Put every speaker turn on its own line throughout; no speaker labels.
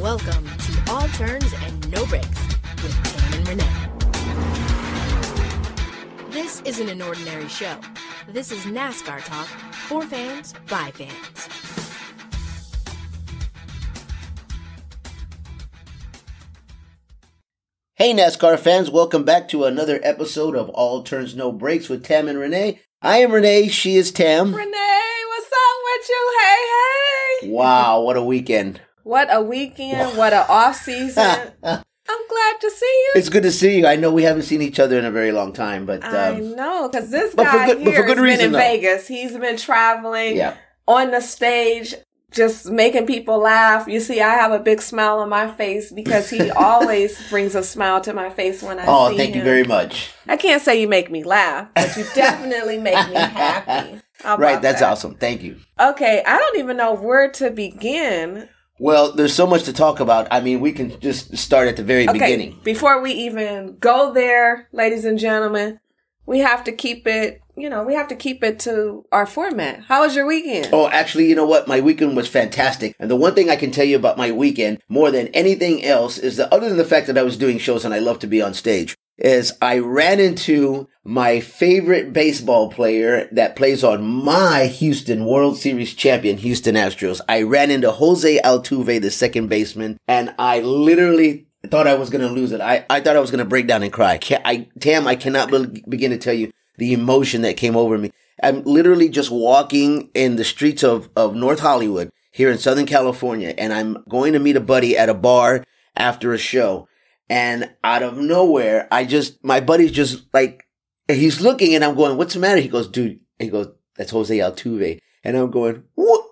Welcome to All Turns and No Breaks with Tam and Renee. This isn't an ordinary show. This is NASCAR talk for fans by fans.
Hey NASCAR fans, welcome back to another episode of All Turns No Breaks with Tam and Renee. I am Renee, she is Tam.
Renee, what's up with you? Hey, hey.
Wow, what a weekend.
What a weekend. What a off season. I'm glad to see you.
It's good to see you. I know we haven't seen each other in a very long time, but
I
um,
know, because this guy
good-
here has
reason,
been in
though.
Vegas. He's been traveling
yeah.
on the stage, just making people laugh. You see, I have a big smile on my face because he always brings a smile to my face when I
Oh, thank you very much.
I can't say you make me laugh, but you definitely make me happy.
Right, that's
that?
awesome. Thank you.
Okay, I don't even know where to begin.
Well, there's so much to talk about. I mean, we can just start at the very
Okay,
beginning.
before we even go there, ladies and gentlemen, we have to keep it, you know, we have to keep it to our format. How was your weekend?
Oh, actually, you know what? My weekend was fantastic. And the one thing I can tell you about my weekend more than anything else is that other than the fact that I was doing shows and I love to be on stage, is I ran into my favorite baseball player that plays on my Houston World Series champion, Houston Astros. I ran into Jose Altuve, the second baseman, and I literally thought I was going to lose it. I, I thought I was going to break down and cry. Ca- I, Tam, I cannot be- begin to tell you the emotion that came over me. I'm literally just walking in the streets of, of North Hollywood here in Southern California, and I'm going to meet a buddy at a bar after a show. And out of nowhere, I just, my buddy's just like, he's looking and I'm going, what's the matter? He goes, dude, he goes, that's Jose Altuve. And I'm going, what?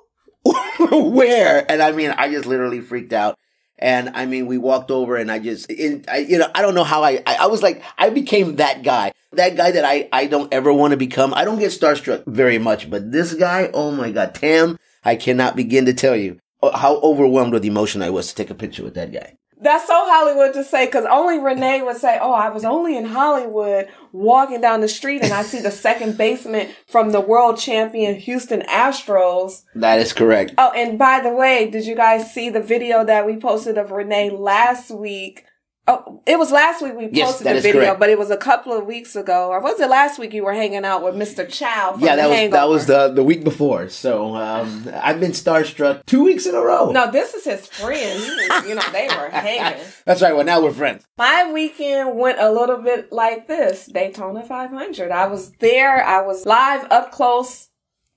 Where? And I mean, I just literally freaked out. And I mean, we walked over and I just, it, I, you know, I don't know how I, I, I was like, I became that guy, that guy that I, I don't ever want to become. I don't get starstruck very much, but this guy, oh my God, Tam, I cannot begin to tell you uh, how overwhelmed with emotion I was to take a picture with that guy.
That's so Hollywood to say because only Renee would say, Oh, I was only in Hollywood walking down the street and I see the second basement from the world champion Houston Astros.
That is correct.
Oh, and by the way, did you guys see the video that we posted of Renee last week? Oh, it was last week we posted
that
the video,
correct.
but it was a couple of weeks ago, or was it last week? You were hanging out with Mr. Chow.
Yeah, that was
Hangover.
that was the the week before. So um, I've been starstruck two weeks in a row.
No, this is his friend. You know, they were hanging.
That's right. Well, now we're friends.
My weekend went a little bit like this Daytona 500. I was there. I was live, up close,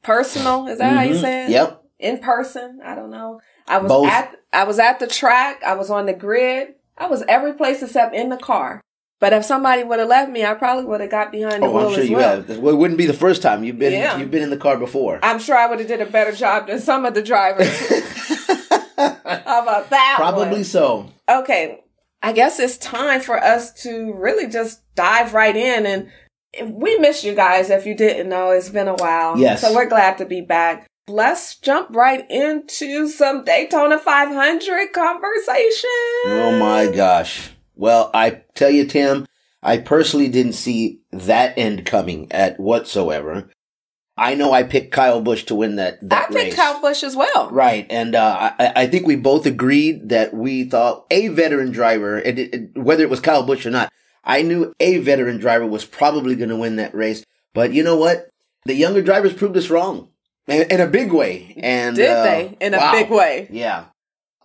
personal. Is that how you
Mhm.
say it?
Yep.
In person. I don't know. I was
Both.
at I was at the track. I was on the grid. I was every place except in the car. But if somebody would have left me, I probably would have got behind the
oh,
wheel.
Oh, wheel I'm sure
as
you
well.
have. Well, it wouldn't be the first time you've been.
Yeah.
You've been in the car before.
I'm sure I would have did a better job than some of the drivers. How about that?
Probably
one?
so.
okay, I guess it's time for us to really just dive right in. And we miss you guys if you didn't know. It's been a while.
Yes.
So we're glad to be back. Let's jump right into some Daytona 500 conversation.
Oh my gosh. Well, I tell you, Tim, I personally didn't see that end coming at whatsoever. I know I picked Kyle Busch to win that
I
that
picked
race.
Kyle Busch as well.
Right, and uh, I, I think we both agreed that we thought a veteran driver, and it, it- whether it was Kyle Busch or not, I knew a veteran driver was probably going to win that race. But you know what? The younger drivers proved us wrong in, in a big way. And
Did
uh,
they? In a
wow.
big way.
Yeah.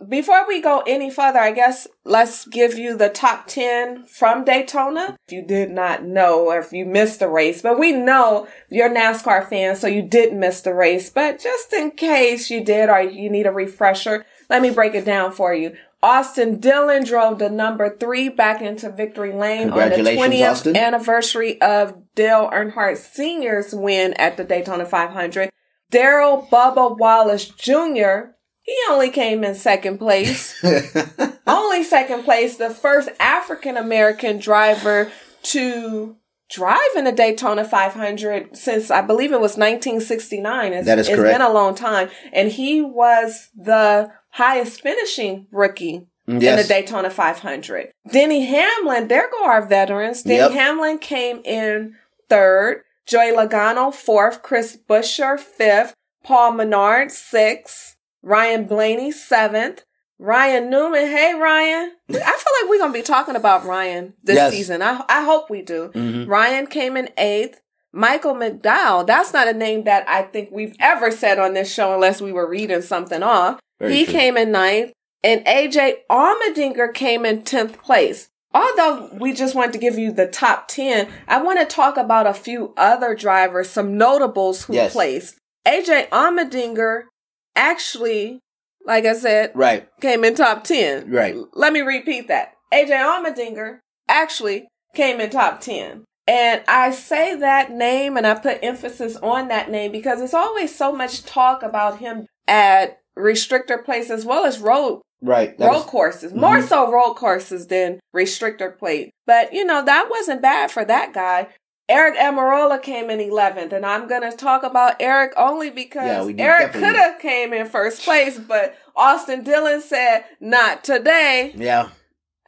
Before we go any further, I guess let's give you the top 10 from Daytona. If you did not know or if you missed the race, but we know you're NASCAR fan, so you did miss the race. But just in case you did or you need a refresher, let me break it down for you. Austin Dillon drove the number three back into victory lane on the 20th
Austin.
anniversary of Dale Earnhardt Sr.'s win at the Daytona 500. Darrell Bubba Wallace Jr. He only came in second place. only second place. The first African American driver to drive in the Daytona 500 since I believe it was 1969. It's,
That is
it's
correct.
It's been a long time. And he was the highest finishing rookie in the Daytona 500. Denny Hamlin, there go our veterans. Denny
Yep.
Hamlin came in third. Joey Logano fourth. Chris Buescher fifth. Paul Menard sixth. Ryan Blaney seventh. Ryan Newman. Hey, Ryan. I feel like we're going to be talking about Ryan this
Yes.
season. I, I hope we do.
Mhm.
Ryan came in eighth. Michael McDowell. That's not a name that I think we've ever said on this show unless we were reading something off.
Very
he
true.
came in ninth. And AJ Allmendinger came in 10th place. Although we just wanted to give you the top 10, I want to talk about a few other drivers, some notables who
Yes.
placed. AJ Allmendinger actually, like I said,
Right.
came in top 10.
Right.
Let me repeat that. AJ Allmendinger actually came in top 10. And I say that name and I put emphasis on that name because there's always so much talk about him at restrictor plates as well as road
Right.
Road
is-
courses. More
Mhm.
so road courses than restrictor plate. But you know, that wasn't bad for that guy. Eric Almirola came in 11th, and I'm going to talk about Eric only because
do
Eric could have came in first place, but Austin Dillon said, not today.
yeah.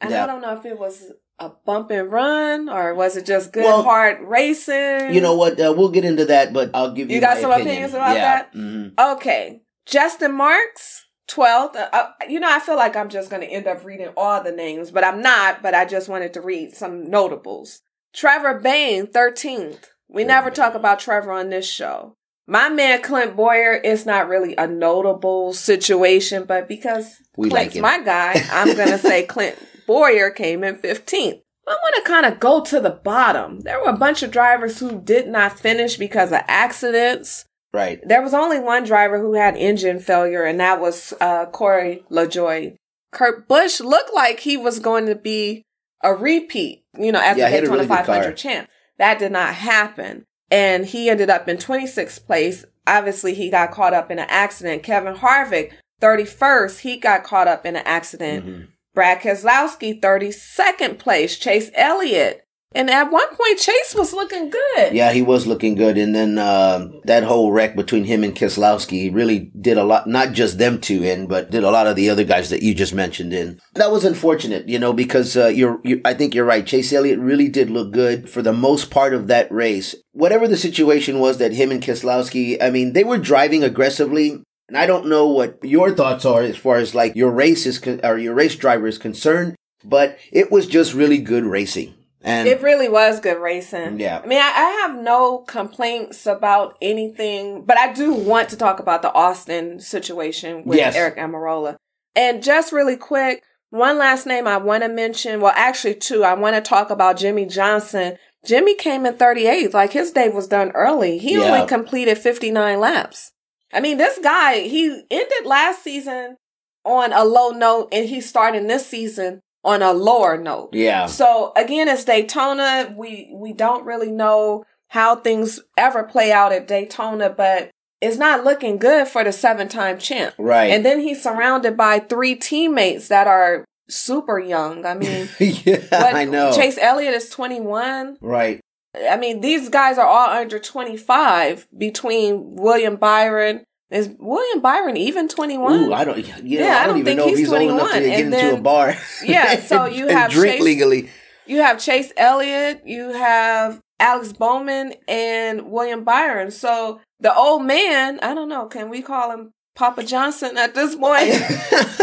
And
Yeah.
I don't know if it was a bump and run or was it just good
Well,
hard racing?
You know what? Uh, we'll get into that, but I'll give you.
You got some
opinion.
opinions about
yeah.
that?
Mhm.
Okay. Justin Marks, 12th. Uh, uh, you know, I feel like I'm just going to end up reading all the names, but I'm not, but I just wanted to read some notables. Trevor Bayne, 13th. We never talk about Trevor on this show. My man Clint Bowyer is not really a notable situation, but because
We like
Clint's
him.
my guy, I'm going to say Clint Bowyer came in 15th. I want to kind of go to the bottom. There were a bunch of drivers who did not finish because of accidents.
Right.
There was only one driver who had engine failure, and that was uh, Corey LaJoie. Kurt Busch looked like he was going to be a repeat, you know, as
Yeah,
the
he
Daytona
really
500 champ. That did not happen. And he ended up in 26th place. Obviously, he got caught up in an accident. Kevin Harvick, 31st, he got caught up in an accident.
Mhm.
Brad Keselowski, 32nd place. Chase Elliott. And at one point, Chase was looking good.
Yeah, he was looking good, and then um, that whole wreck between him and Keselowski really did a lot. Not just them two in, but did a lot of the other guys that you just mentioned in. That was unfortunate, you know, because uh, you're, you I think you're right. Chase Elliott really did look good for the most part of that race. Whatever the situation was that him and Keselowski, I mean, they were driving aggressively. And I don't know what your thoughts are as far as like your race is con- or your race driver is concerned, but it was just really good racing. And
It really was good racing.
Yeah.
I mean, I, I have no complaints about anything, but I do want to talk about the Austin situation with
Yes.
Eric Almirola. And just really quick, one last name I want to mention. Well, actually, two. I want to talk about Jimmie Johnson. Jimmy came in 38th. Like his day was done early. He
Yeah.
only completed 59 laps. I mean, this guy, he ended last season on a low note and he's starting this season on a lower note.
yeah.
So again, it's Daytona. We we don't really know how things ever play out at Daytona, but it's not looking good for the seven time champ.
Right.
And then he's surrounded by three teammates that are super young. I mean,
yeah,
what-
I know.
Chase Elliott is 21.
right.
I mean, these guys are all under 25 between William Byron. Is William Byron even 21?
Ooh, I don't. You know,
Yeah,
I
I
don't,
don't
even
think
know if
he's
he's old enough to get
and
into a bar.
Yeah, so you have
drink
Chase-
legally.
You have Chase Elliott, you have Alex Bowman, and William Byron. So the old man, I don't know, can we call him Papa Johnson at this point?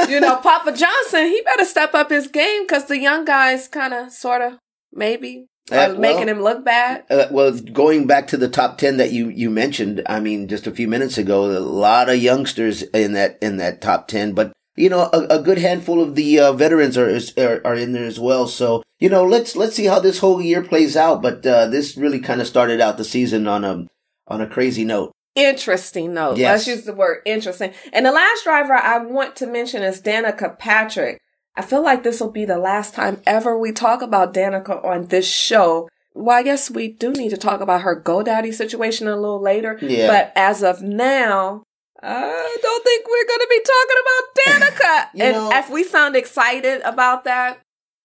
you know, Papa Johnson, he better step up his game because the young guys kind of, sort of, maybe
Uh, well-
making him look bad.
Uh, well, going back to the top ten that you you mentioned, I mean, just a few minutes ago, a lot of youngsters in that in that top ten, but you know, a, a good handful of the uh, veterans are, is- are are in there as well. So you know, let's let's see how this whole year plays out. But uh, this really kind of started out the season on a on a crazy note.
Interesting note.
Yes.
Let's use the word interesting. And the last driver I want to mention is Danica Patrick. I feel like this will be the last time ever we talk about Danica on this show. Well, I guess we do need to talk about her GoDaddy situation a little later.
Yeah.
But as of now, I don't think we're going to be talking about Danica. And
know-
if we sound excited about that,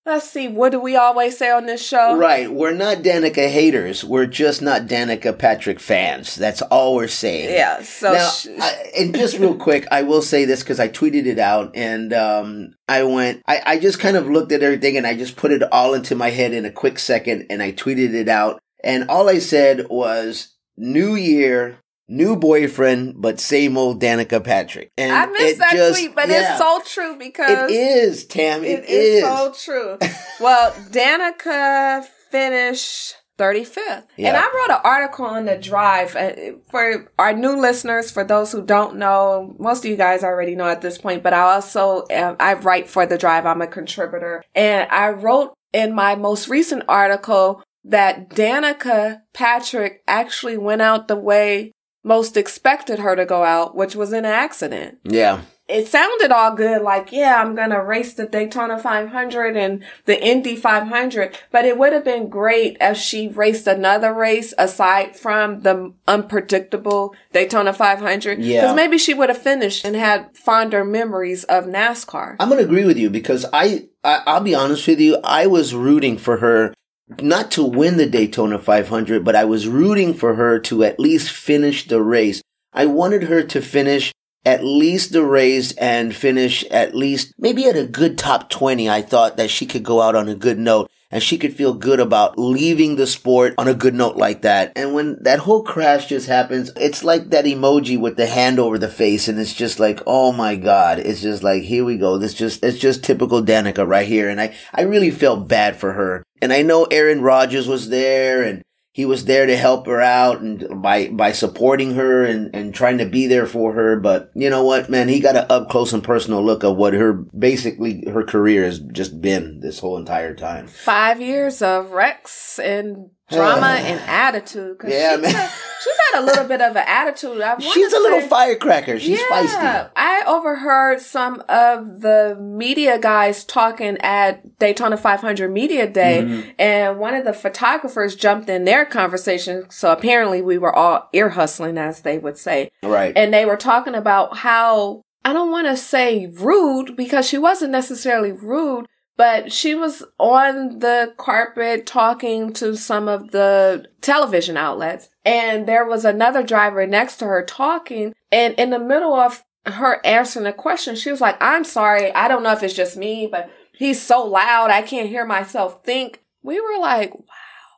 let's see. What do we always say on this show?
Right, we're not Danica haters. We're just not Danica Patrick fans. That's all we're saying.
Yeah. So
now,
sh-
I, and just real quick, I will say this because I tweeted it out and um, I went, I, I just kind of looked at everything and I just put it all into my head in a quick second and I tweeted it out. And all I said was, New Year, new boyfriend, but same old Danica Patrick. And
I missed
it
that
just-
tweet, but
yeah.
it's so true because
It is, Tam.
It
it
is
is.
so true. well, Danica finished 35th.
Yeah.
And I wrote an article on the drive uh, for our new listeners, for those who don't know, most of you guys already know at this point, but I also, um, I write for the drive. I'm a contributor. And I wrote in my most recent article that Danica Patrick actually went out the way most expected her to go out, which was an accident
yeah.
it sounded all good, like, yeah, I'm gonna race the Daytona 500 and the Indy 500, but it would have been great if she raced another race aside from the unpredictable Daytona 500.
Yeah.
Because maybe she would have finished and had fonder memories of NASCAR.
I'm going to agree with you because I, I, I'll be honest with you. I was rooting for her not to win the Daytona 500, but I was rooting for her to at least finish the race. I wanted her to finish at least the race and finish at least maybe at a good top 20. I thought that she could go out on a good note and she could feel good about leaving the sport on a good note like that. And when that whole crash just happens, it's like that emoji with the hand over the face and it's just like, oh my God. It's just like, here we go. This just, it's just typical Danica right here. And I, I really felt bad for her. And I know Aaron Rodgers was there and he was there to help her out and by by supporting her and and trying to be there for her. But you know what man? He got an up close and personal look of what her basically her career has just been this whole entire time.
Five years of wrecks and drama and attitude.
Yeah,
she's,
man.
a- she's had a little bit of an attitude.
She's a little firecracker she's feisty
I overheard some of the media guys talking at Daytona 500 Media Day,
Mm-hmm.
and one of the photographers jumped in their conversation. So apparently, we were all ear hustling, as they would say.
right
And they were talking about how, I don't want to say rude because she wasn't necessarily rude, but she was on the carpet talking to some of the television outlets. And there was another driver next to her talking. And in the middle of her answering a question, she was like, I'm sorry. I don't know if it's just me, but he's so loud. I can't hear myself think. We were like, wow.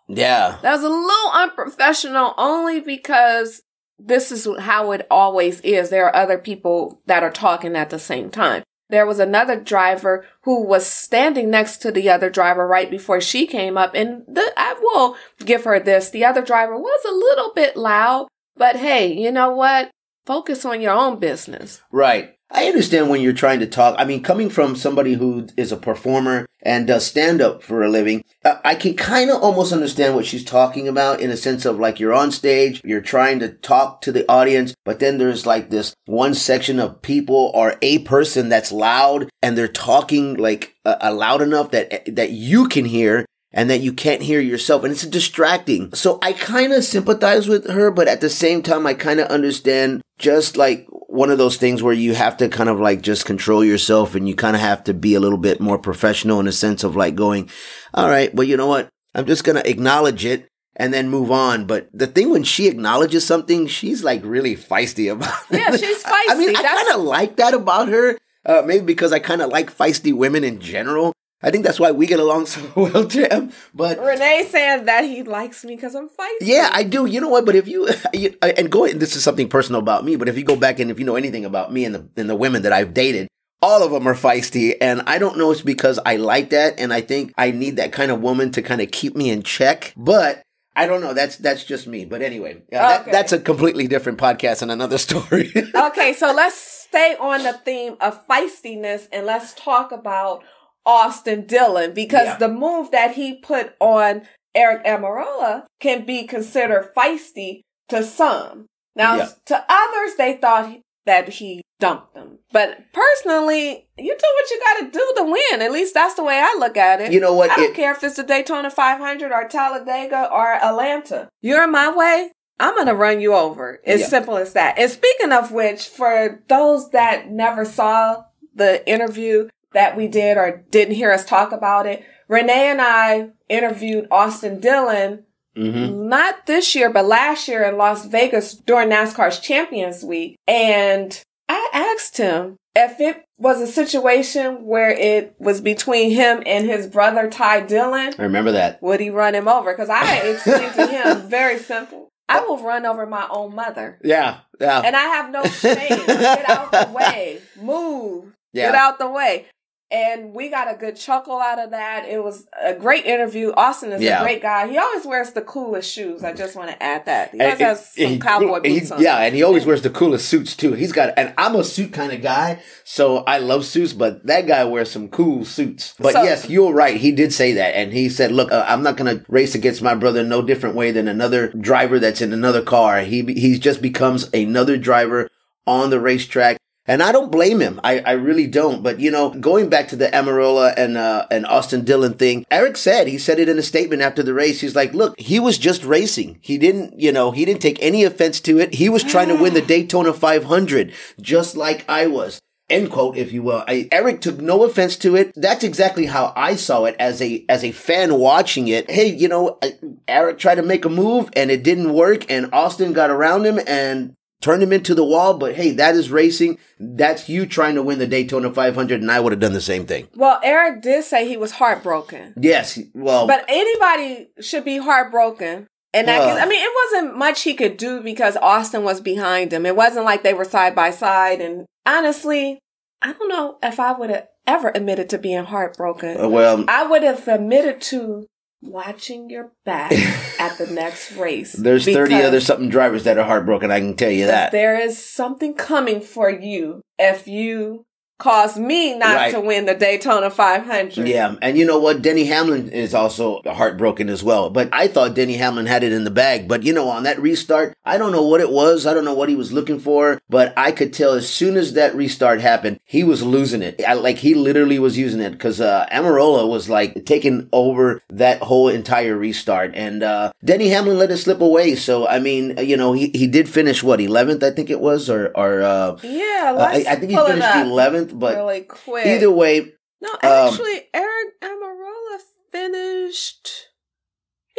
yeah
that was a little unprofessional only because this is how it always is. There are other people that are talking at the same time. There was another driver who was standing next to the other driver right before she came up. And the, I will give her this. The other driver was a little bit loud, but hey, you know what? Focus on your own business.
Right. I understand when you're trying to talk. I mean, coming from somebody who is a performer and does stand up for a living, uh, I can kind of almost understand what she's talking about in a sense of like you're on stage, you're trying to talk to the audience, but then there's like this one section of people or a person that's loud and they're talking like uh, loud enough that that you can hear and that you can't hear yourself and it's distracting. So I kind of sympathize with her, but at the same time, I kind of understand just like one of those things where you have to kind of like just control yourself and you kind of have to be a little bit more professional in a sense of like going, all right, well, you know what? I'm just going to acknowledge it and then move on. But the thing when she acknowledges something, she's like really feisty about it.
Yeah, she's
I- I mean,
feisty.
I kind of like that about her. Uh, maybe because I kind of like feisty women in general. I think that's why we get along so well, Jam. But
Renee saying that he likes me because I'm feisty.
yeah, I do. You know what? But if you, you uh, and go, this is something personal about me. But if you go back and if you know anything about me and the and the women that I've dated, all of them are feisty, and I don't know. It's because I like that, and I think I need that kind of woman to kind of keep me in check. But I don't know. That's that's just me. But anyway, yeah, that,
Okay.
that's a completely different podcast and another story.
okay, so let's stay on the theme of feistiness and let's talk about Austin Dillon because
Yeah.
the move that he put on Eric Almirola can be considered feisty to some. Now,
Yeah.
to others, they thought that he dumped them. But personally, you do what you got to do to win. At least that's the way I look at it.
You know what?
I don't
It-
care if it's the Daytona 500 or Talladega or Atlanta. You're in my way. I'm going to run you over. As
Yeah.
simple as that. And speaking of which, for those that never saw the interview that we did or didn't hear us talk about it, Renee and I interviewed Austin Dillon
hmm
not this year, but last year in Las Vegas during NASCAR's Champions Week. And I asked him if it was a situation where it was between him and his brother Ty Dillon,
I remember that.
would he run him over? Because I explained to him very simple. I will run over my own mother.
Yeah, yeah.
And I have no shame. Get out of the way. Move.
Yeah.
Get out the way. And we got a good chuckle out of that. It was a great interview. Austin is
Yeah.
a great guy. He always wears the coolest shoes. I just want to add that. He always
And
has some
he-
cowboy
he-
boots on.
Yeah, and he always wears the coolest suits too. He's got, and I'm a suit kind of guy, so I love suits. But that guy wears some cool suits. But
So-
yes, you're right. He did say that, and he said, "Look, uh, I'm not going to race against my brother no different way than another driver that's in another car. He he just becomes another driver on the racetrack." And I don't blame him. I, I really don't. But you know, going back to the Almirola and uh, and Austin Dillon thing, Eric said he said it in a statement after the race. He's like, "Look, he was just racing. He didn't, you know, he didn't take any offense to it. He was trying to win the Daytona 500, just like I was." End quote, if you will. I, Eric took no offense to it. That's exactly how I saw it as a as a fan watching it. Hey, you know, I, Eric tried to make a move and it didn't work, and Austin got around him and turned him into the wall. But hey, that is racing. That's you trying to win the Daytona 500, and I would have done the same thing.
Well, Eric did say he was heartbroken.
Yes, well,
But anybody should be heartbroken. And that,
Well-
I mean, it wasn't much he could do because Austin was behind him. It wasn't like they were side by side. And honestly, I don't know if I would have ever admitted to being heartbroken.
uh, well,
I would have admitted to watching your back at the next race.
there's 30 other something drivers that are heartbroken. I can tell you that.
There is something coming for you if you caused me not
right.
to win the Daytona 500.
Yeah. And you know what? Denny Hamlin is also heartbroken as well. But I thought Denny Hamlin had it in the bag. But you know, on that restart, I don't know what it was. I don't know what he was looking for, but I could tell as soon as that restart happened, he was losing it. I, like he literally was using it because, uh, Almirola was like taking over that whole entire restart. And, uh, Denny Hamlin let it slip away. So, I mean, you know, he, he did finish what, 11th, I think it was, or, or, uh,
yeah,
uh, I, I think he finished 11th wasn't, but
really quick.
either way.
No,
um,
actually, um, Eric Almirola finished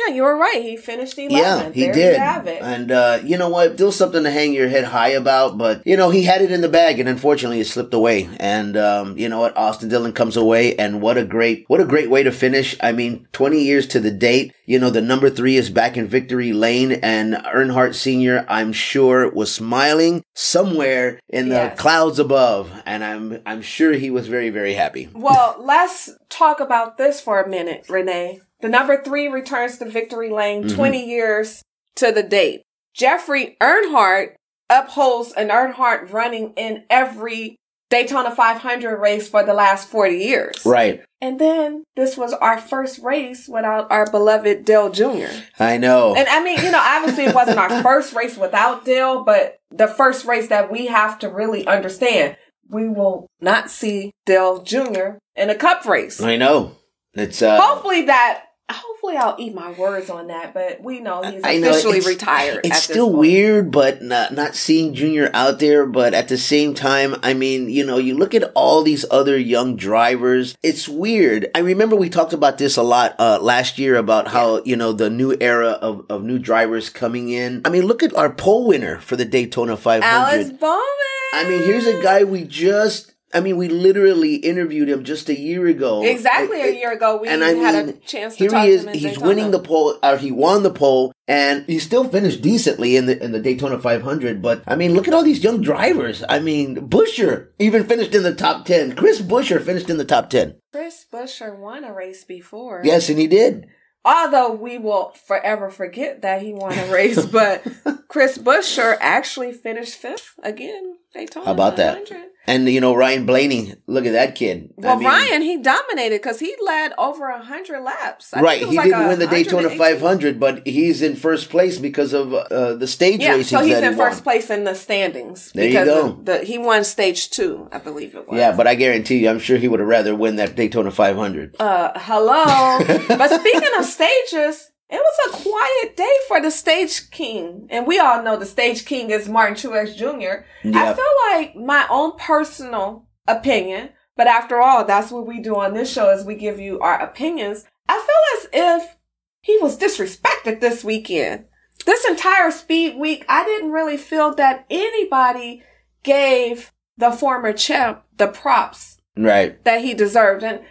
yeah, you were right. He finished 11th.
Yeah, he
there
did.
You have it.
And uh, you know what? Still something to hang your head high about, but you know, he had it in the bag and unfortunately it slipped away. And um, you know what? Austin Dillon comes away and what a great what a great way to finish. I mean, 20 years to the date, you know, the number 3 is back in victory lane and Earnhardt Sr. I'm sure was smiling somewhere in the
Yes.
clouds above and I'm I'm sure he was very very happy.
well, let's talk about this for a minute, Renee. The number three returns to victory lane
Mm-hmm.
20 years to the date. Jeffrey Earnhardt upholds an Earnhardt running in every Daytona 500 race for the last 40 years.
Right.
And then this was our first race without our beloved Dale Jr.
I know.
And I mean, you know, obviously it wasn't our first race without Dale, but the first race that we have to really understand. We will not see Dale Jr. in a cup race.
I know. It's uh
Hopefully that hopefully I'll eat my words on that, but we know he's
I know,
officially
it's-
retired.
It's
at this
still
point.
weird, but not not seeing Junior out there. But at the same time, I mean, you know, you look at all these other young drivers. It's weird. I remember we talked about this a lot uh, last year about how you know the new era of, of new drivers coming in. I mean, look at our pole winner for the Daytona 500.
Alex Bowman.
I mean, here's a guy we just. I mean, we literally interviewed him just a year ago.
Exactly a
It- it-
year ago, we
and I
had a chance to
here
talk
he is.
to him in
He's
Daytona.
winning the pole, or he won the pole, and he still finished decently in the in the Daytona 500. But I mean, look at all these young drivers. I mean, Buescher even finished in the top ten. Chris Buescher finished in the top ten.
Chris Buescher won a race before.
Yes, and he did.
Although we will forever forget that he won a race, but Chris Buescher actually finished fifth again. Daytona
How about that?
500.
And you know Ryan Blaney. Look at that kid. I
Well,
mean,
Ryan, he dominated because he led over a hundred laps. I
Right, he
like
didn't win the Daytona 500, but he's in first place because of uh, the stage
Yeah,
racing
so he's in
he
first place in the standings.
There you
because
go.
of The, he won stage two, I believe it was.
Yeah, but I guarantee you, I'm sure he would have rather win that Daytona 500.
Uh, hello. but speaking of stages, it was a quiet day for the stage king. And we all know the stage king is Martin Truex Jr. I feel like my own personal opinion, but after all, that's what we do on this show is we give you our opinions. I feel as if he was disrespected this weekend. This entire speed week, I didn't really feel that anybody gave the former champ the props
Right.
that he deserved. And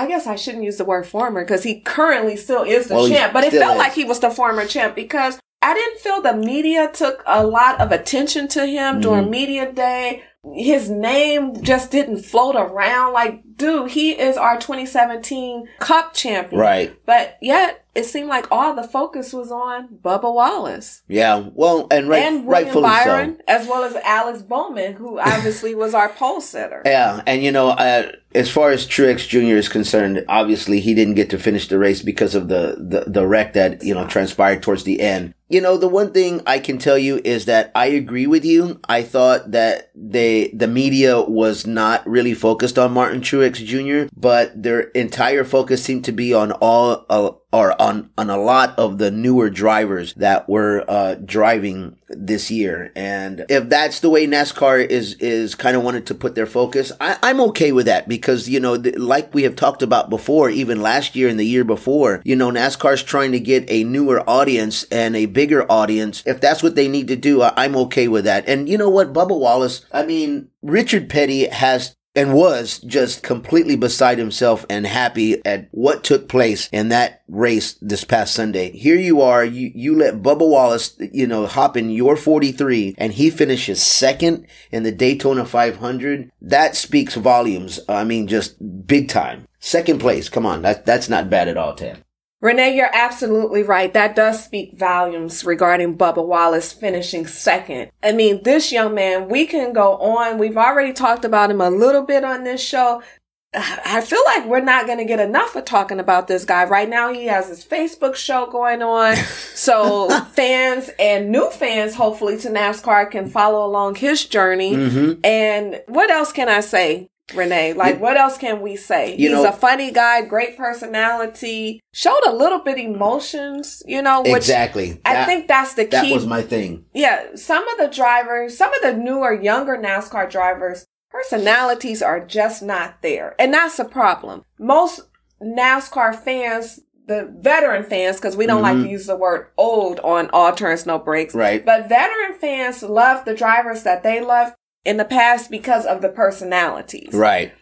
I guess I shouldn't use the word former because he currently still is the
Well,
champ, but it felt
is.
like he was the former champ because I didn't feel the media took a lot of attention to him
Mm-hmm.
during media day. His name just didn't float around. Like, dude, he is our 2017 Cup champion.
Right.
But yet, it seemed like all the focus was on Bubba Wallace
Yeah. Well, and right,
and William
rightfully
Byron,
so.
as well as Alex Bowman, who obviously was our pole sitter.
Yeah, and you know, uh, as far as Truex Jr. is concerned, obviously he didn't get to finish the race because of the, the, the wreck that, you know, transpired towards the end. You know, the one thing I can tell you is that I agree with you. I thought that they, the media was not really focused on Martin Truex Jr., but their entire focus seemed to be on all, uh, or on, on a lot of the newer drivers that were, uh, driving this year. And if that's the way NASCAR is, is kind of wanted to put their focus, I, I'm okay with that because, you know, th- like we have talked about before, even last year and the year before, you know, NASCAR's trying to get a newer audience and a bigger audience. If that's what they need to do, I, I'm okay with that. And you know what? Bubba Wallace, I mean, Richard Petty has and was just completely beside himself and happy at what took place in that race this past Sunday. Here you are, you, you let Bubba Wallace, you know, hop in your 43 and he finishes second in the Daytona 500. That speaks volumes. I mean, just big time. Second place. Come on. That, that's not bad at all, Tam.
Renee, you're absolutely right. That does speak volumes regarding Bubba Wallace finishing second. I mean, this young man, we can go on. We've already talked about him a little bit on this show. I feel like we're not going to get enough of talking about this guy. Right now, he has his Facebook show going on. So fans and new fans, hopefully, to NASCAR can follow along his journey.
Mm-hmm.
And what else can I say? Renee, like what else can we say?
You
He's
know-
a funny guy, great personality, showed a little bit emotions, you know, which
Exactly.
I
That-
think that's the key.
that was my thing.
yeah, some of the drivers, some of the newer, younger NASCAR drivers, personalities are just not there. And that's a problem. Most NASCAR fans, the veteran fans, because we don't like mm-hmm. to use the word old on all turns, no breaks.
Right.
But veteran fans love the drivers that they love in the past because of the personalities.
Right.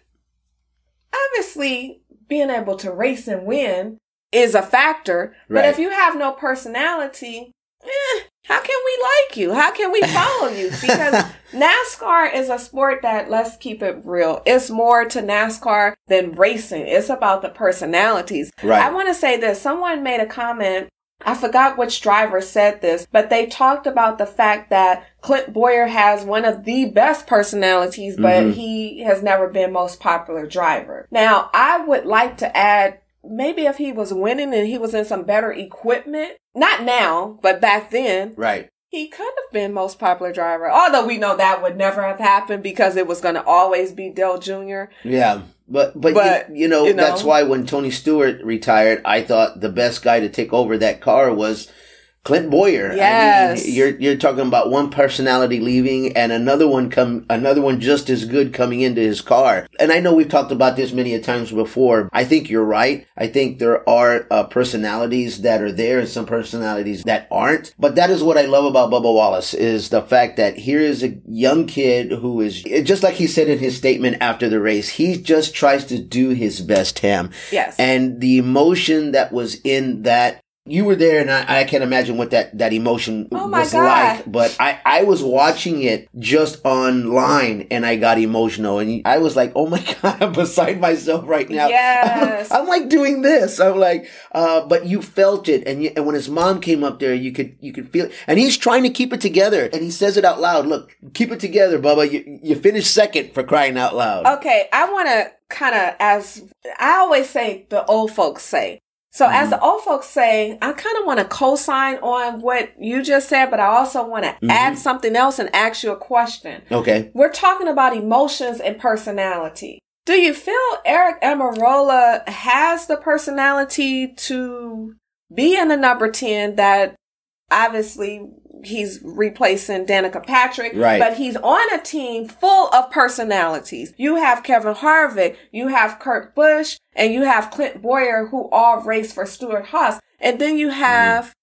Obviously, being able to race and win is a factor. But if you have no personality, eh, how can we like you? How can we follow you? Because NASCAR is a sport that, let's keep it real, it's more to NASCAR than racing. It's about the personalities.
Right.
I want to say this. Someone made a comment. I forgot which driver said this, but they talked about the fact that Clint Bowyer has one of the best personalities, but
Mhm.
he has never been most popular driver. Now, I would like to add maybe if he was winning and he was in some better equipment, not now, but back then,
Right.
He could have been most popular driver. Although we know that would never have happened because it was going to always be Dale Jr.
Yeah, but but,
But,
you, you know
you know.
that's why when Tony Stewart retired, I thought the best guy to take over that car was Clint Bowyer.
Yes.
I mean, you're you're talking about one personality leaving and another one come another one just as good coming into his car. And I know we've talked about this many a times before. I think you're right. I think there are uh, personalities that are there and some personalities that aren't. But that is what I love about Bubba Wallace is the fact that here is a young kid who is just like he said in his statement after the race. He just tries to do his best, Tam.
Yes.
And the emotion that was in that, you were there, and I, I can't imagine what that, that emotion
Oh
was
God.
like. But I, I was watching it just online, and I got emotional, and I was like, "Oh my god, I'm beside myself right now."
Yes.
I'm, like doing this. I'm like, uh, but you felt it, and you, and when his mom came up there, you could you could feel it, and he's trying to keep it together, and he says it out loud. Look, keep it together, Bubba. You you finished second for crying out loud.
Okay, I want to kind of, as I always say, the old folks say. So, as mm-hmm. the old folks say, I kind of want to co sign on what you just said, but I also want to mm-hmm. add something else and ask you a question.
Okay.
We're talking about emotions and personality. Do you feel Eric Almirola has the personality to be in the number 10 that obviously he's replacing Danica Patrick,
Right.
but he's on a team full of personalities. You have Kevin Harvick, you have Kurt Busch, and you have Clint Bowyer who all race for Stewart-Haas. And then you mm-hmm. have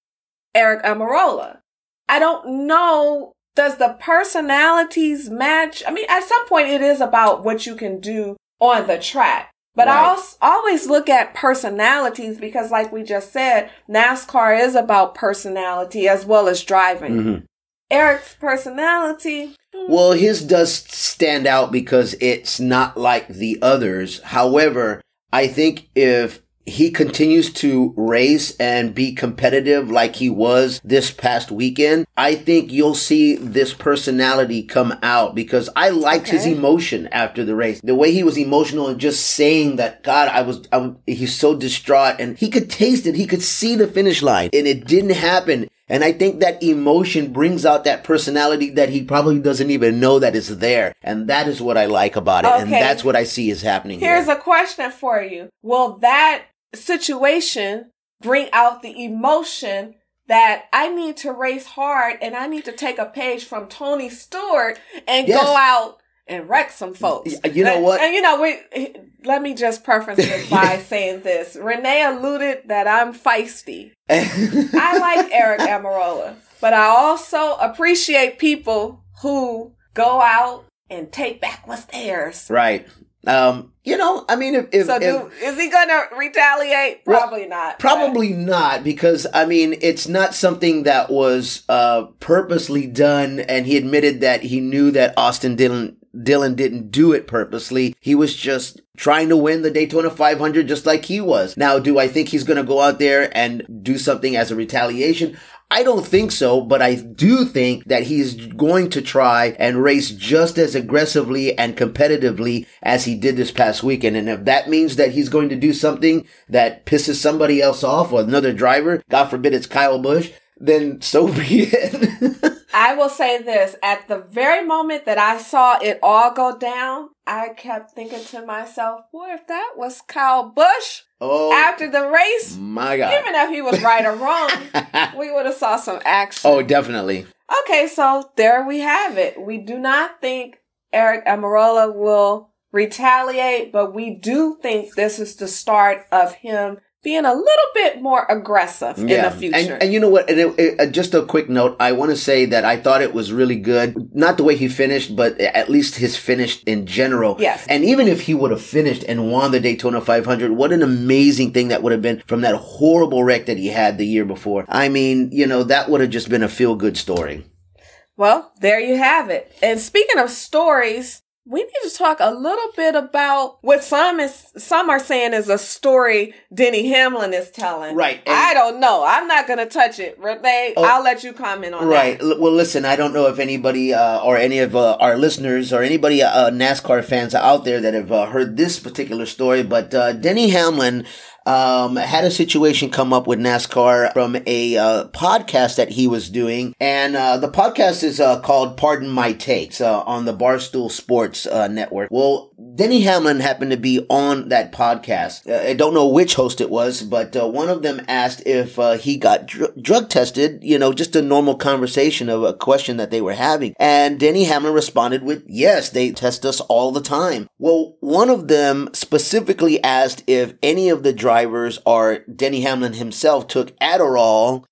Eric Almirola. I don't know. Does the personalities match? I mean, at some point it is about what you can do on the track. But I also always look at personalities because, like we just said, NASCAR is about personality as well as driving.
Mhm.
Eric's personality. hmm,
Well, his does stand out because it's not like the others. However, I think if he continues to race and be competitive like he was this past weekend, I think you'll see this personality come out because I liked his emotion after the race. The way he was emotional and just saying that, God, I was, I, he's so distraught and he could taste it. He could see the finish line and it didn't happen. And I think that emotion brings out that personality that he probably doesn't even know that is there. And that is what I like about it. And that's what I see is happening
Here's
here.
a question for you. Will that situation bring out the emotion that I need to race hard and I need to take a page from Tony Stewart and
Yes.
go out and wreck some folks?
You know what?
And you know, we, let me just preface it by saying this. Renee alluded that I'm feisty. I like Eric Almirola, but I also appreciate people who go out and take back what's theirs.
right. Um, you know, I mean, if, if,
So,
if
is he gonna retaliate?
Well,
Probably not.
Probably not, because I mean, it's not something that was uh, purposely done, and he admitted that he knew that Austin Dillon Dillon didn't do it purposely. He was just trying to win the Daytona 500 just like he was. Now, do I think he's going to go out there and do something as a retaliation? I don't think so, but I do think that he's going to try and race just as aggressively and competitively as he did this past weekend. And if that means that he's going to do something that pisses somebody else off or another driver, God forbid it's Kyle Busch, then so be it.
I will say this: at the very moment that I saw it all go down, I kept thinking to myself, "Boy, if that was Kyle Busch
oh,
after the race,
my God.
even if he was right or wrong, we would have saw some action."
oh, definitely.
Okay, so there we have it. We do not think Eric Almirola will retaliate, but we do think this is the start of him being a little bit more aggressive in the future.
And, and you know what? And it, it, uh, just a quick note. I want to say that I thought it was really good. Not the way he finished, but at least his finish in general.
Yes.
And even if he would have finished and won the Daytona 500, what an amazing thing that would have been from that horrible wreck that he had the year before. I mean, you know, that would have just been a feel good story.
Well, there you have it. And speaking of stories, we need to talk a little bit about what some is some are saying is a story Denny Hamlin is telling.
Right, and-
I don't know. I'm not gonna touch it. Renee,
Oh.
I'll let you comment on
Right.
that.
Well, listen, I don't know if anybody uh, or any of uh, our listeners or anybody uh, NASCAR fans out there that have uh, heard this particular story, but uh, Denny Hamlin um, had a situation come up with NASCAR from a uh, podcast that he was doing, and uh, the podcast is uh, called "Pardon My Takes" uh, on the Barstool Sports uh, Network. Well, Denny Hamlin happened to be on that podcast. Uh, I don't know which host it was, but one of them asked if he got dr- drug tested. You know, just a normal conversation of a question that they were having, and Denny Hamlin responded with, "Yes, they test us all the time." Well, one of them specifically asked if any of the drivers or Denny Hamlin himself took Adderall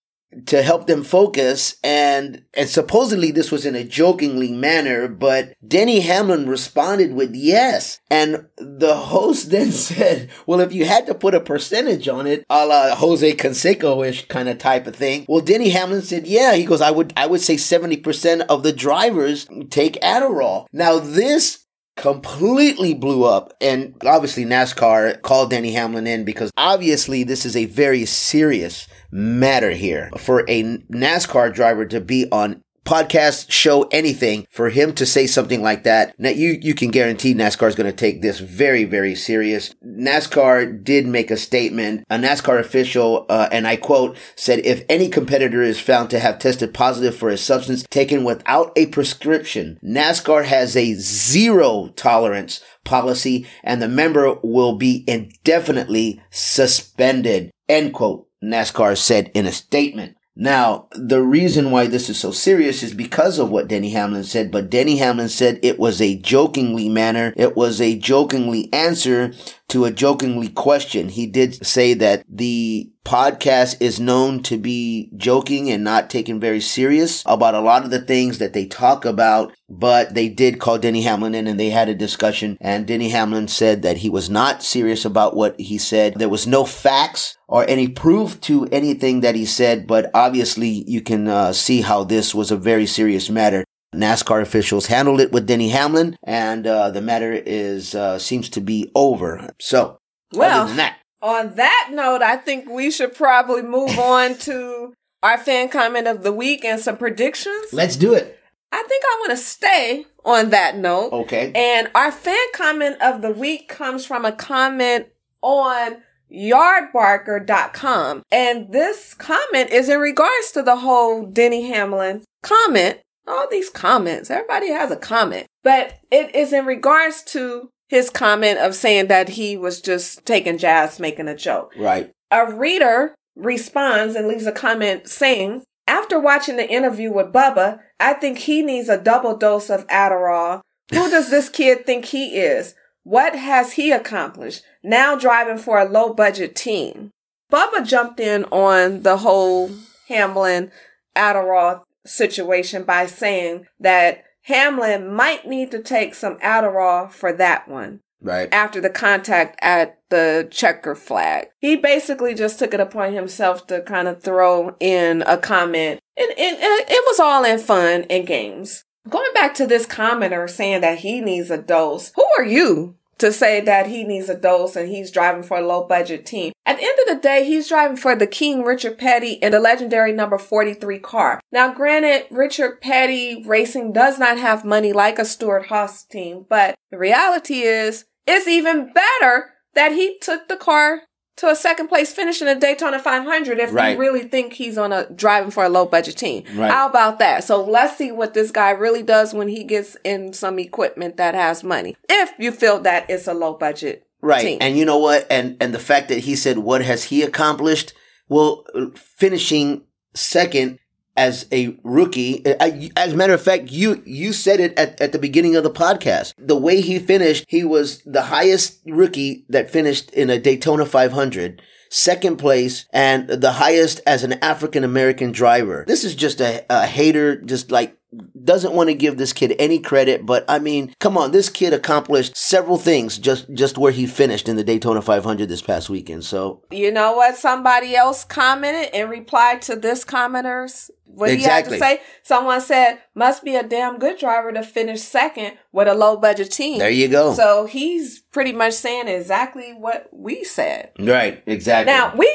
to help them focus and and supposedly this was in a jokingly manner but Denny Hamlin responded with yes. And the host then said well if you had to put a percentage on it a la Jose Canseco-ish kind of type of thing well Denny Hamlin said yeah. He goes I would I would say 70% of the drivers take Adderall. Now this completely blew up. And obviously, NASCAR called Danny Hamlin in because obviously this is a very serious matter here for a NASCAR driver to be on podcast, show, anything, for him to say something like that. Now you, you can guarantee NASCAR is going to take this very, very serious. NASCAR did make a statement. A NASCAR official, uh, and I quote, said if any competitor is found to have tested positive for a substance taken without a prescription, NASCAR has a zero tolerance policy and the member will be indefinitely suspended. End quote. NASCAR said in a statement. Now, the reason why this is so serious is because of what Denny Hamlin said, but Denny Hamlin said it was a jokingly manner. It was a jokingly answer to a jokingly question, he did say that the podcast is known to be joking and not taken very serious about a lot of the things that they talk about, but they did call Denny Hamlin in and they had a discussion and Denny Hamlin said that he was not serious about what he said. There was no facts or any proof to anything that he said, but obviously you can uh, see how this was a very serious matter. NASCAR officials handled it with Denny Hamlin, and uh, the matter is uh, seems to be over. So,
Well,
that,
On that note, I think we should probably move on to our fan comment of the week and some predictions.
let's do it.
I think I want to stay on that note.
Okay.
And our fan comment of the week comes from a comment on yardbarker.com. And this comment is in regards to the whole Denny Hamlin comment. All these comments, everybody has a comment, but it is in regards to his comment of saying that he was just taking jazz, making a joke.
Right.
A reader responds and leaves a comment saying, After watching the interview with Bubba, I think he needs a double dose of Adderall. Who does this kid think he is? What has he accomplished? Now driving for a low budget team. Bubba jumped in on the whole Hamlin Adderall situation by saying that Hamlin might need to take some Adderall for that one
Right.
after the contact at the checker flag. He basically just took it upon himself to kind of throw in a comment. And, and, and it was all in fun and games. Going back to this commenter saying that he needs a dose, who are you to say that he needs a dose and he's driving for a low budget team? At the end of the day, he's driving for the King Richard Petty in the legendary number 43 car. Now, granted, Richard Petty Racing does not have money like a Stewart-Haas team, but the reality is, it's even better that he took the car to a second place finish in a Daytona 500 if
Right.
you really think he's on a driving for a low budget team.
Right.
How about that? So let's see what this guy really does when he gets in some equipment that has money. If you feel that it's a low budget
Right.
team.
And you know what? And and the fact that he said what has he accomplished? Well, finishing second as a rookie. uh, As a matter of fact, you you said it at, at the beginning of the podcast. The way he finished, he was the highest rookie that finished in a Daytona 500. Second place and the highest as an African American driver. This is just a, a hater, just like doesn't want to give this kid any credit, but I mean, come on, this kid accomplished several things just just where he finished in the Daytona 500 this past weekend. So
You know what? Somebody else commented in reply to this commenter's what
Exactly.
he had to say. Someone said, "Must be a damn good driver to finish second with a low budget team."
there you go.
So he's pretty much saying exactly what we said.
right, exactly.
Now, we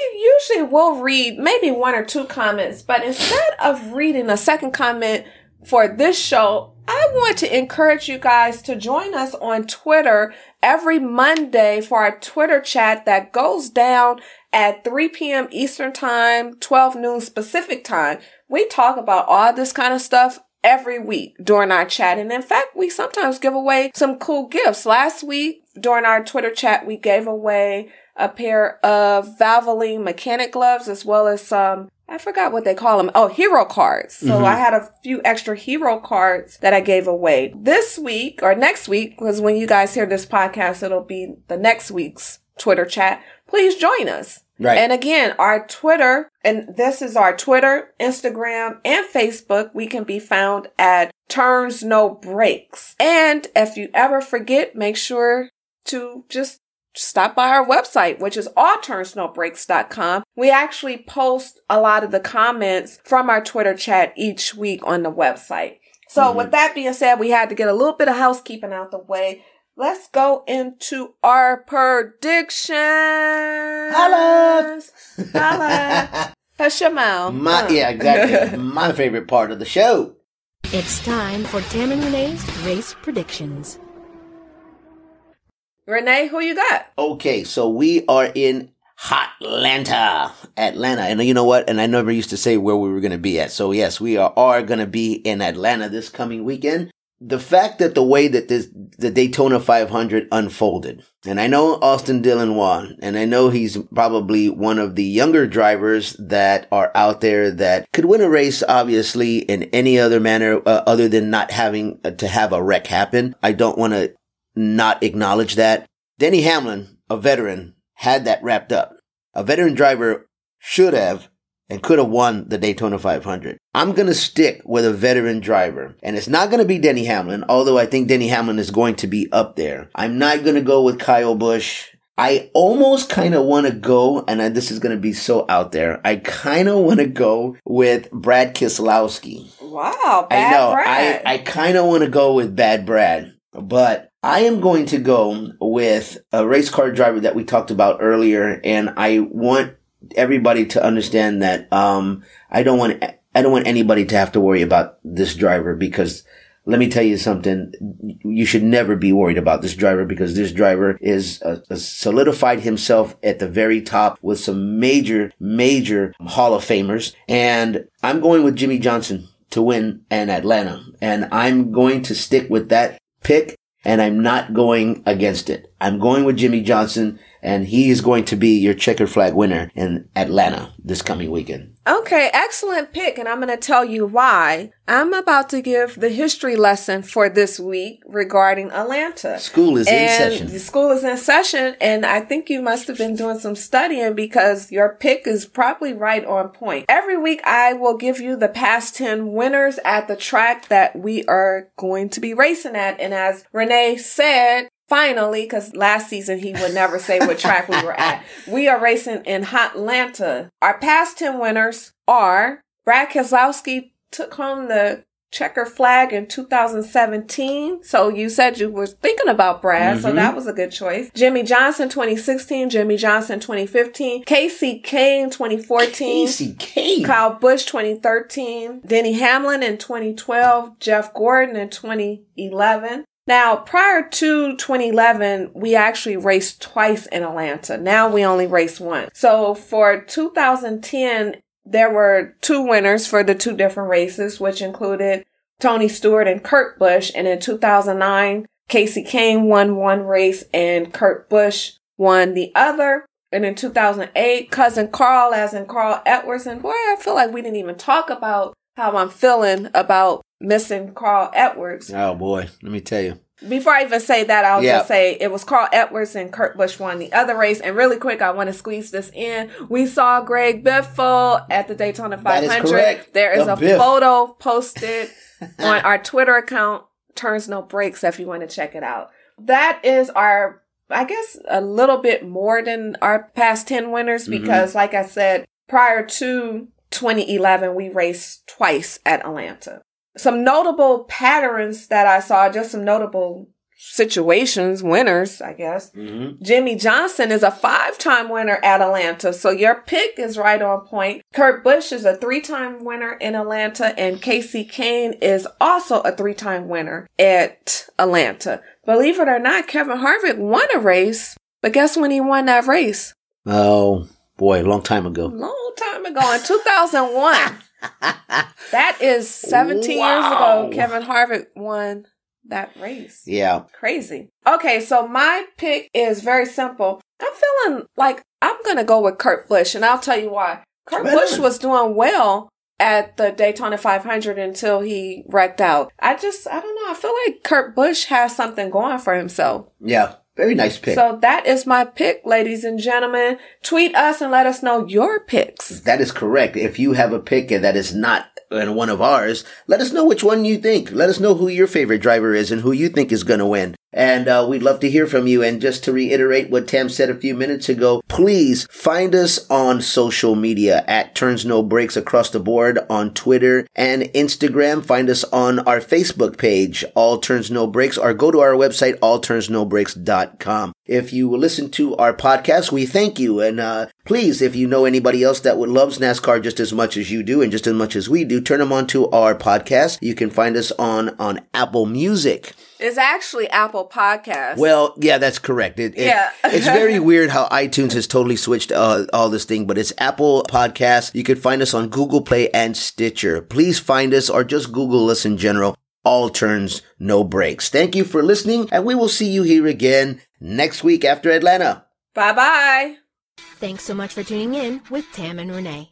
usually will read maybe one or two comments, but instead of reading a second comment for this show, I want to encourage you guys to join us on Twitter every Monday for our Twitter chat that goes down at 3 p.m. Eastern Time, 12 noon Pacific Time. We talk about all this kind of stuff every week during our chat. And in fact, we sometimes give away some cool gifts. Last week during our Twitter chat, we gave away a pair of Valvoline mechanic gloves as well as some I forgot what they call them. Oh, hero cards. So mm-hmm. I had a few extra hero cards that I gave away this week or next week, because when you guys hear this podcast, it'll be the next week's Twitter chat. Please join us.
Right.
And again, our Twitter, and this is our Twitter, Instagram, and Facebook. We can be found at Turns No Breaks. And if you ever forget, make sure to just stop by our website, which is allturnsnobreaks.com. We actually post a lot of the comments from our Twitter chat each week on the website. So mm-hmm. with that being said, we had to get a little bit of housekeeping out the way. Let's go into our predictions.
Holla!
Holla. Hush your mouth.
My,
Huh.
yeah, exactly. My favorite part of the show.
It's time for Tam and Renee's race predictions.
Renee, who you got?
Okay, so we are in Hotlanta, Atlanta. And you know what? And I never used to say where we were going to be at. So yes, we are, are going to be in Atlanta this coming weekend. The fact that the way that this, the Daytona 500 unfolded, and I know Austin Dillon won, and I know he's probably one of the younger drivers that are out there that could win a race, obviously, in any other manner uh, other than not having uh, to have a wreck happen. I don't want to not acknowledge that. Denny Hamlin a veteran had that wrapped up. A veteran driver should have and could have won the Daytona 500. I'm going to stick with a veteran driver and it's not going to be Denny Hamlin, although I think Denny Hamlin is going to be up there. I'm not going to go with Kyle Busch. I almost kind of want to go, and I, this is going to be so out there. I kind of want to go with Brad Keselowski.
Wow, bad
I know.
Brad.
I, I kind of want to go with Bad Brad, but I am going to go with a race car driver that we talked about earlier, and I want everybody to understand that um, I don't want I don't want anybody to have to worry about this driver because let me tell you something. You should never be worried about this driver because this driver is uh, uh, solidified himself at the very top with some major, major Hall of Famers. And I'm going with Jimmie Johnson to win in Atlanta. And I'm going to stick with that pick and I'm not going against it. I'm going with Jimmie Johnson and he is going to be your checkered flag winner in Atlanta this coming weekend.
Okay, excellent pick, and I'm going to tell you why. I'm about to give the history lesson for this week regarding Atlanta.
School is in session.
The school is in session, and I think you must have been doing some studying because your pick is probably right on point. Every week, I will give you the past 10 winners at the track that we are going to be racing at. And as Renee said, finally, because last season he would never say what track we were at. We are racing in Atlanta. Our past 10 winners are Brad Keselowski took home the checker flag in 2017. So you said you were thinking about Brad, so
Mhm.
that was a good choice. Jimmie Johnson 2016, Jimmie Johnson 2015, Kasey Kahne 2014.
Kasey Kahne.
Kyle Busch 2013, Denny Hamlin in 2012, Jeff Gordon in 2011. Now, prior to 2011, we actually raced twice in Atlanta. Now we only race once. So for 2010, there were two winners for the two different races, which included Tony Stewart and Kurt Busch. And in 2009, Kasey Kahne won one race and Kurt Busch won the other. And in 2008, cousin Carl, as in Carl Edwards, and boy, I feel like we didn't even talk about how I'm feeling about missing Carl Edwards.
Oh boy, let me tell you.
Before I even say that, I'll
Yeah.
just say it was Carl Edwards and Kurt Busch won the other race. And really quick, I want to squeeze this in. We saw Greg Biffle at the Daytona
That is
500.
correct.
There is
The
a
Biff.
photo posted on our Twitter account, Turns No Breaks, if you want to check it out. That is our, I guess, a little bit more than our past 10 winners
Mhm.
because, like I said, prior to 2011, we raced twice at Atlanta. Some notable patterns that I saw, just some notable situations, winners, I guess.
Mm-hmm.
Jimmie Johnson is a five time winner at Atlanta, so your pick is right on point. Kurt Busch is a three time winner in Atlanta, and Kasey Kahne is also a three time winner at Atlanta. Believe it or not, Kevin Harvick won a race, but guess when he won that race?
Oh boy, a long time ago.
Long time ago in 2001. That is 17
Wow.
years ago, Kevin Harvick won that race.
Yeah.
Crazy. Okay, so my pick is very simple. I'm feeling like I'm gonna go with Kurt Busch, and I'll tell you why. Kurt
Right
Busch was doing well at the Daytona 500 until he wrecked out. I just, I don't know. I feel like Kurt Busch has something going for himself.
Yeah. Very nice pick.
So that is my pick, ladies and gentlemen. Tweet us and let us know your picks.
that is correct. If you have a pick that is not in one of ours, let us know which one you think. Let us know who your favorite driver is and who you think is going to win. And uh, we'd love to hear from you. And just to reiterate what Tam said a few minutes ago, please find us on social media at Turns No Breaks across the board on Twitter and Instagram. Find us on our Facebook page, All Turns No Breaks, or go to our website, allturnsnobreaks.com. If you listen to our podcast, we thank you. And uh, please, if you know anybody else that would loves NASCAR just as much as you do and just as much as we do, turn them on to our podcast. You can find us on on Apple Music.
It's actually Apple Podcast.
Well, yeah, that's correct. It, it-
Yeah.
it's very weird how iTunes has totally switched uh, all this thing, but it's Apple Podcasts. You can find us on Google Play and Stitcher. Please find us or just Google us in general. All turns, no breaks. Thank you for listening, and we will see you here again next week after Atlanta.
bye bye.
Thanks so much for tuning in with Tam and Renee.